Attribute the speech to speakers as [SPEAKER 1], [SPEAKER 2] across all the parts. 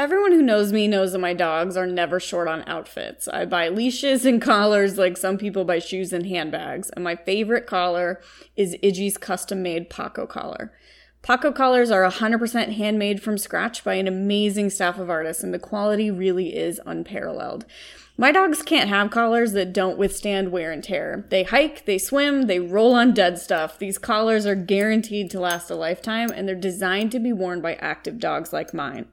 [SPEAKER 1] Everyone who knows me knows that my dogs are never short on outfits. I buy leashes and collars like some people buy shoes and handbags, and my favorite collar is Iggy's custom made Paco collar. Paco collars are 100% handmade from scratch by an amazing staff of artists, and the quality really is unparalleled. My dogs can't have collars that don't withstand wear and tear. They hike, they swim, they roll on dead stuff. These collars are guaranteed to last a lifetime, and they're designed to be worn by active dogs like mine.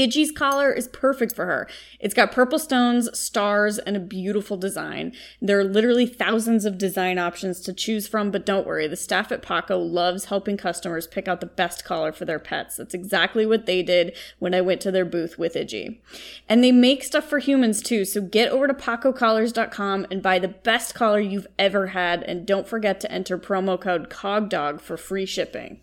[SPEAKER 1] Iggy's collar is perfect for her. It's got purple stones, stars, and a beautiful design. There are literally thousands of design options to choose from, but don't worry, the staff at Paco loves helping customers pick out the best collar for their pets. That's exactly what they did when I went to their booth with Iggy. And they make stuff for humans too, so get over to pacocollars.com and buy the best collar you've ever had, and don't forget to enter promo code COGDOG for free shipping.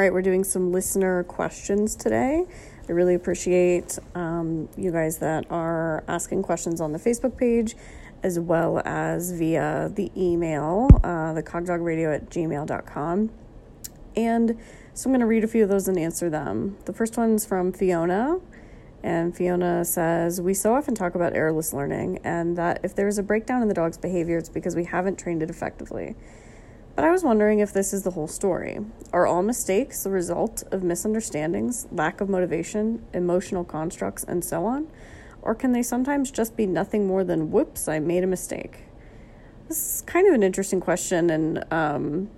[SPEAKER 1] Right, we're doing some listener questions today. I really appreciate um, you guys that are asking questions on the Facebook page as well as via the email, uh, the cogdogradio at gmail.com. And so I'm going to read a few of those and answer them. The first one's from Fiona. And Fiona says, We so often talk about errorless learning, and that if there's a breakdown in the dog's behavior, it's because we haven't trained it effectively. But I was wondering if this is the whole story. Are all mistakes the result of misunderstandings, lack of motivation, emotional constructs, and so on? Or can they sometimes just be nothing more than, whoops, I made a mistake? This is kind of an interesting question, and um,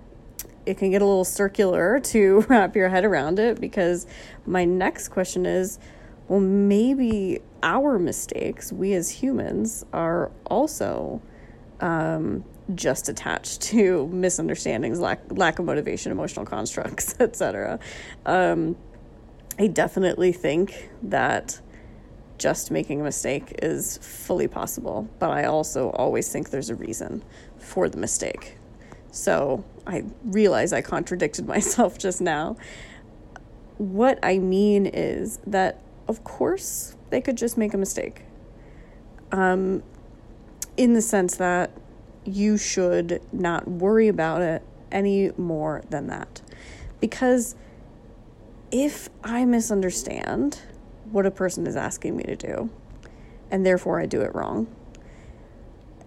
[SPEAKER 1] it can get a little circular to wrap your head around it because my next question is well, maybe our mistakes, we as humans, are also. Um, just attached to misunderstandings, lack lack of motivation, emotional constructs, etc. Um, I definitely think that just making a mistake is fully possible, but I also always think there's a reason for the mistake. So I realize I contradicted myself just now. What I mean is that, of course, they could just make a mistake. Um, in the sense that you should not worry about it any more than that. Because if I misunderstand what a person is asking me to do, and therefore I do it wrong,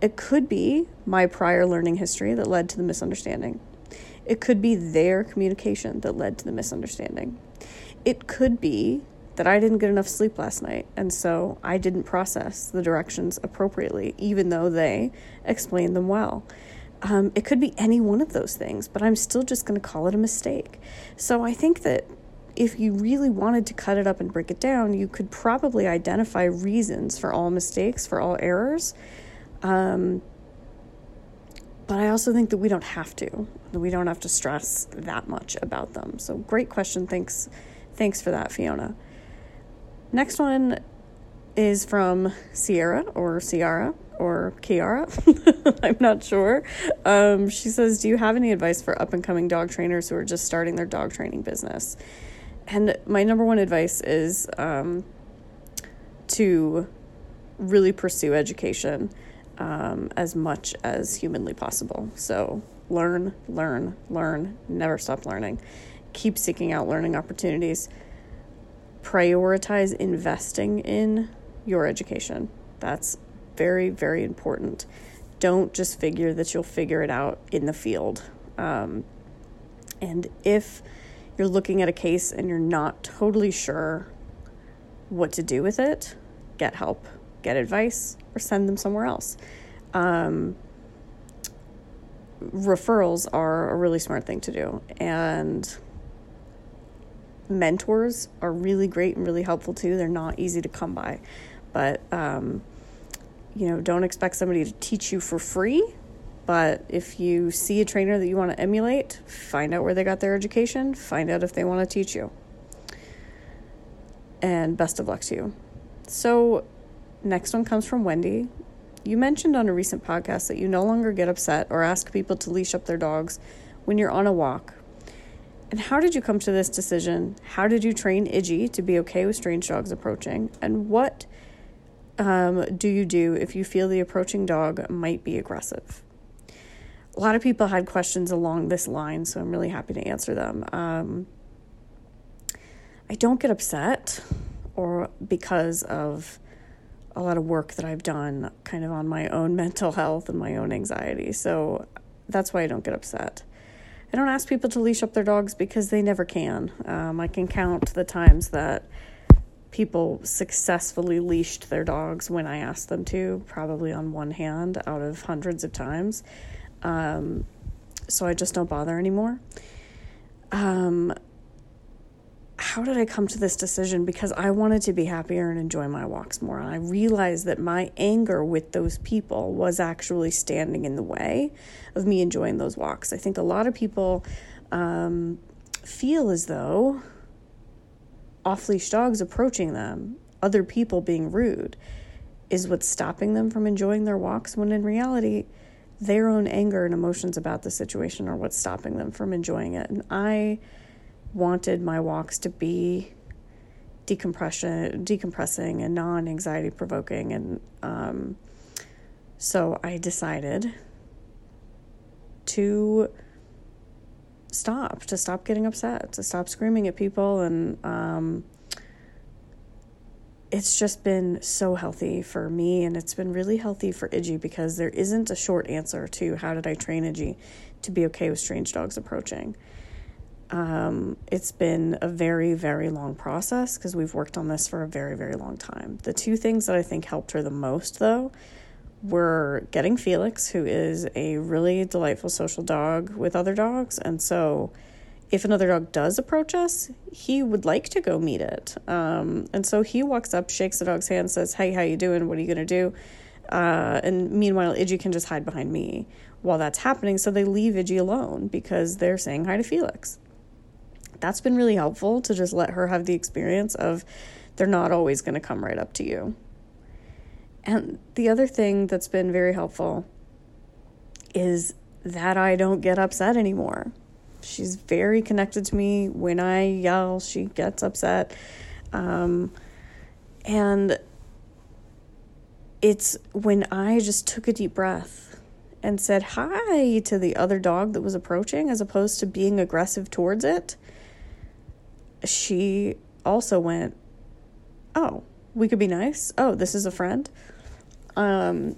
[SPEAKER 1] it could be my prior learning history that led to the misunderstanding. It could be their communication that led to the misunderstanding. It could be that I didn't get enough sleep last night, and so I didn't process the directions appropriately, even though they explained them well. Um, it could be any one of those things, but I'm still just going to call it a mistake. So I think that if you really wanted to cut it up and break it down, you could probably identify reasons for all mistakes, for all errors. Um, but I also think that we don't have to. We don't have to stress that much about them. So great question. Thanks, thanks for that, Fiona. Next one is from Sierra or Ciara or Kiara. I'm not sure. Um, she says, Do you have any advice for up and coming dog trainers who are just starting their dog training business? And my number one advice is um, to really pursue education um, as much as humanly possible. So learn, learn, learn, never stop learning. Keep seeking out learning opportunities prioritize investing in your education. That's very, very important. Don't just figure that you'll figure it out in the field. Um, and if you're looking at a case and you're not totally sure what to do with it, get help, get advice, or send them somewhere else. Um, referrals are a really smart thing to do. And mentors are really great and really helpful too. They're not easy to come by, but um, you know, don't expect somebody to teach you for free. But if you see a trainer that you want to emulate, find out where they got their education, find out if they want to teach you. And best of luck to you. So, next one comes from Wendy. You mentioned on a recent podcast that you no longer get upset or ask people to leash up their dogs when you're on a walk. And how did you come to this decision? How did you train Iggy to be okay with strange dogs approaching? And what um, do you do if you feel the approaching dog might be aggressive? A lot of people had questions along this line, so I'm really happy to answer them. Um, I don't get upset or because of a lot of work that I've done kind of on my own mental health and my own anxiety. So that's why I don't get upset. I don't ask people to leash up their dogs because they never can. Um, I can count the times that people successfully leashed their dogs when I asked them to, probably on one hand out of hundreds of times. Um, so I just don't bother anymore. Um, how did I come to this decision? Because I wanted to be happier and enjoy my walks more. And I realized that my anger with those people was actually standing in the way of me enjoying those walks. I think a lot of people um, feel as though off leash dogs approaching them, other people being rude, is what's stopping them from enjoying their walks, when in reality, their own anger and emotions about the situation are what's stopping them from enjoying it. And I wanted my walks to be decompression, decompressing and non anxiety provoking. And um, so I decided to stop, to stop getting upset, to stop screaming at people. And um, it's just been so healthy for me. And it's been really healthy for Iggy because there isn't a short answer to how did I train Iggy to be okay with strange dogs approaching. Um, it's been a very, very long process because we've worked on this for a very, very long time. The two things that I think helped her the most, though, were getting Felix, who is a really delightful social dog with other dogs. And so, if another dog does approach us, he would like to go meet it. Um, and so he walks up, shakes the dog's hand, says, "Hey, how you doing? What are you gonna do?" Uh, and meanwhile, Iggy can just hide behind me while that's happening. So they leave Iggy alone because they're saying hi to Felix that's been really helpful to just let her have the experience of they're not always going to come right up to you. And the other thing that's been very helpful is that I don't get upset anymore. She's very connected to me. When I yell, she gets upset. Um, and it's when I just took a deep breath and said hi to the other dog that was approaching as opposed to being aggressive towards it she also went, Oh, we could be nice. Oh, this is a friend. Um,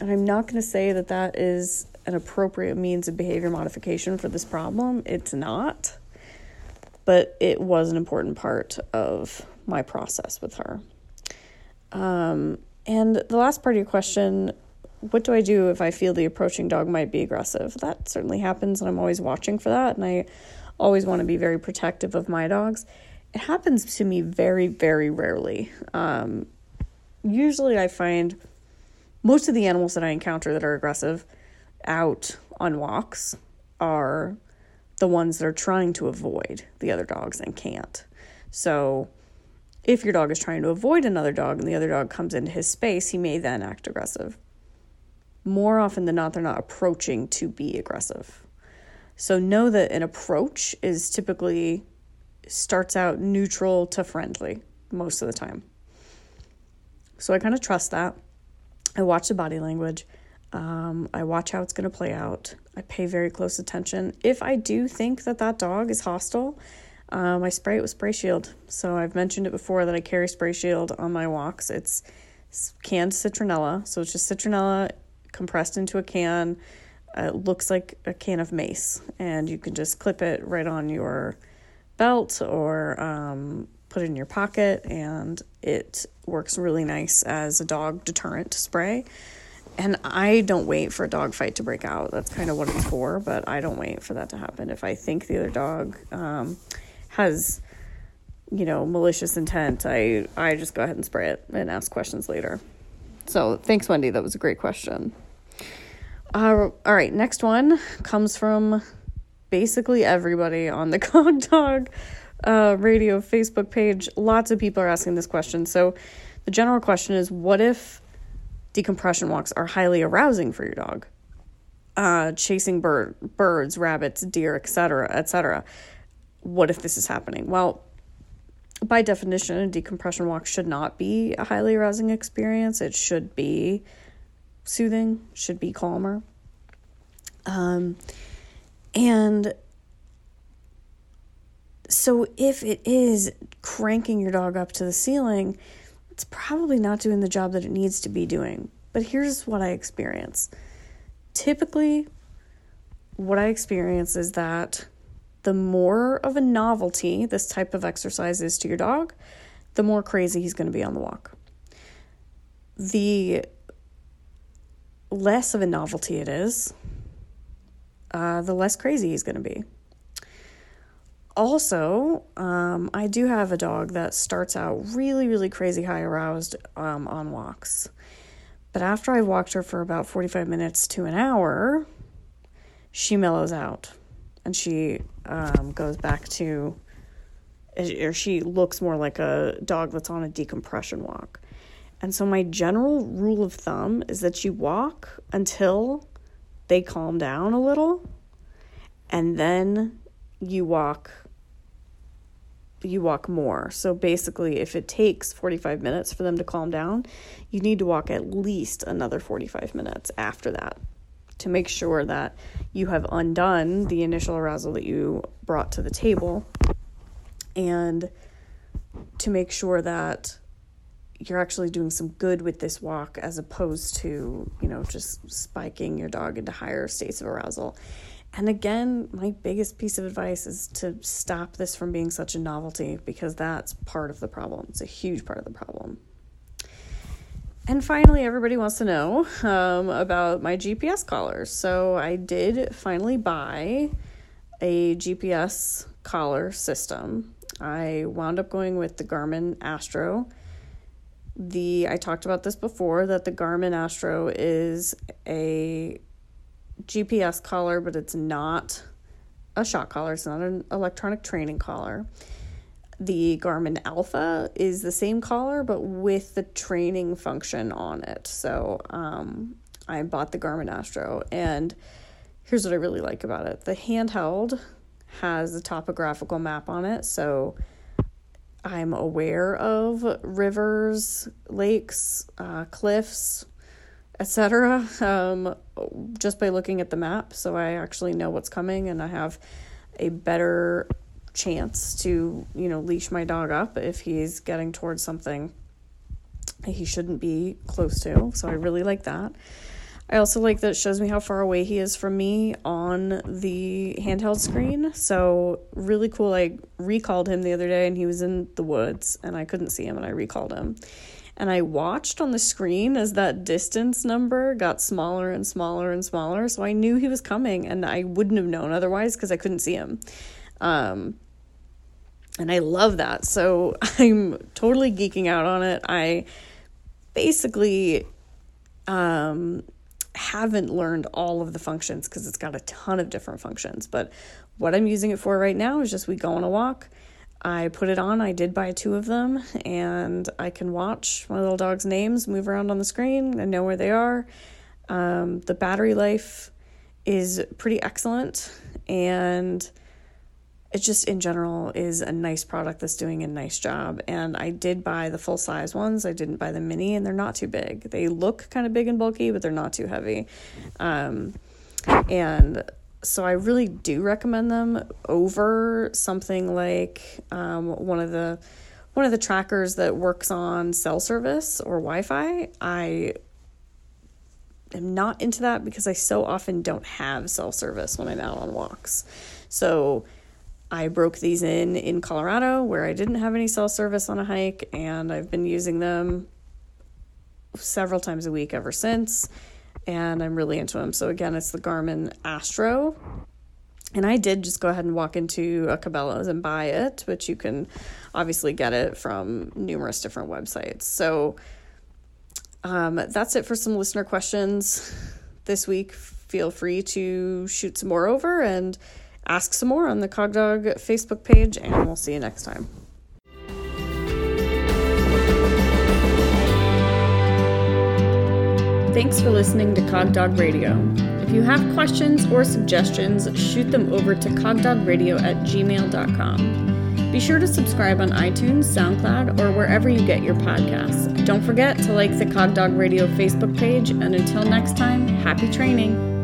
[SPEAKER 1] and I'm not going to say that that is an appropriate means of behavior modification for this problem. It's not. But it was an important part of my process with her. Um, and the last part of your question what do I do if I feel the approaching dog might be aggressive? That certainly happens, and I'm always watching for that. And I always want to be very protective of my dogs. It happens to me very, very rarely. Um, usually, I find most of the animals that I encounter that are aggressive out on walks are the ones that are trying to avoid the other dogs and can't. So, if your dog is trying to avoid another dog and the other dog comes into his space, he may then act aggressive. More often than not, they're not approaching to be aggressive. So know that an approach is typically starts out neutral to friendly most of the time. So I kind of trust that. I watch the body language. Um, I watch how it's going to play out. I pay very close attention. If I do think that that dog is hostile, um, I spray it with spray shield. So I've mentioned it before that I carry spray shield on my walks. It's canned citronella. So it's just citronella compressed into a can it looks like a can of mace, and you can just clip it right on your belt or um, put it in your pocket, and it works really nice as a dog deterrent spray. And I don't wait for a dog fight to break out. That's kind of what it's for, but I don't wait for that to happen. If I think the other dog um, has, you know, malicious intent, I I just go ahead and spray it and ask questions later. So thanks, Wendy. That was a great question. Uh, all right, next one comes from basically everybody on the Cog Dog uh, Radio Facebook page. Lots of people are asking this question. So the general question is what if decompression walks are highly arousing for your dog? Uh, chasing bird, birds, rabbits, deer, etc., etc. What if this is happening? Well, by definition, a decompression walk should not be a highly arousing experience. It should be soothing, should be calmer. Um, and so if it is cranking your dog up to the ceiling, it's probably not doing the job that it needs to be doing. But here's what I experience. Typically, what I experience is that the more of a novelty this type of exercise is to your dog, the more crazy he's going to be on the walk. The less of a novelty it is, uh, the less crazy he's going to be. Also, um, I do have a dog that starts out really, really crazy high aroused um, on walks. But after I've walked her for about 45 minutes to an hour, she mellows out and she um, goes back to, or she looks more like a dog that's on a decompression walk. And so, my general rule of thumb is that you walk until they calm down a little, and then you walk you walk more. So basically, if it takes 45 minutes for them to calm down, you need to walk at least another 45 minutes after that to make sure that you have undone the initial arousal that you brought to the table and to make sure that you're actually doing some good with this walk as opposed to, you know, just spiking your dog into higher states of arousal. And again, my biggest piece of advice is to stop this from being such a novelty because that's part of the problem. It's a huge part of the problem. And finally, everybody wants to know um, about my GPS collars. So I did finally buy a GPS collar system. I wound up going with the Garmin Astro. The I talked about this before that the Garmin Astro is a GPS collar, but it's not a shock collar. It's not an electronic training collar. The Garmin Alpha is the same collar, but with the training function on it. So um, I bought the Garmin Astro, and here's what I really like about it the handheld has a topographical map on it. So I'm aware of rivers, lakes, uh, cliffs, etc. Um, just by looking at the map, so I actually know what's coming, and I have a better chance to you know leash my dog up if he's getting towards something he shouldn't be close to. So I really like that. I also like that it shows me how far away he is from me on the handheld screen. So really cool. I recalled him the other day and he was in the woods and I couldn't see him and I recalled him. And I watched on the screen as that distance number got smaller and smaller and smaller. So I knew he was coming and I wouldn't have known otherwise because I couldn't see him. Um, and I love that. So I'm totally geeking out on it. I basically um, haven't learned all of the functions because it's got a ton of different functions. But what I'm using it for right now is just we go on a walk I put it on. I did buy two of them, and I can watch my little dog's names move around on the screen and know where they are. Um, the battery life is pretty excellent, and it just in general is a nice product that's doing a nice job. And I did buy the full size ones. I didn't buy the mini, and they're not too big. They look kind of big and bulky, but they're not too heavy. Um, and so I really do recommend them over something like um, one of the one of the trackers that works on cell service or Wi-Fi. I am not into that because I so often don't have cell service when I'm out on walks. So I broke these in in Colorado where I didn't have any cell service on a hike, and I've been using them several times a week ever since and I'm really into them. So again, it's the Garmin Astro. And I did just go ahead and walk into a Cabela's and buy it, but you can obviously get it from numerous different websites. So Um, that's it for some listener questions this week. Feel free to shoot some more over and ask some more on the Cogdog Facebook page, and we'll see you next time. Thanks for listening to Cogdog Radio. If you have questions or suggestions, shoot them over to cogdogradio at gmail.com. Be sure to subscribe on iTunes, SoundCloud, or wherever you get your podcasts. Don't forget to like the Cogdog Radio Facebook page, and until next time, happy training!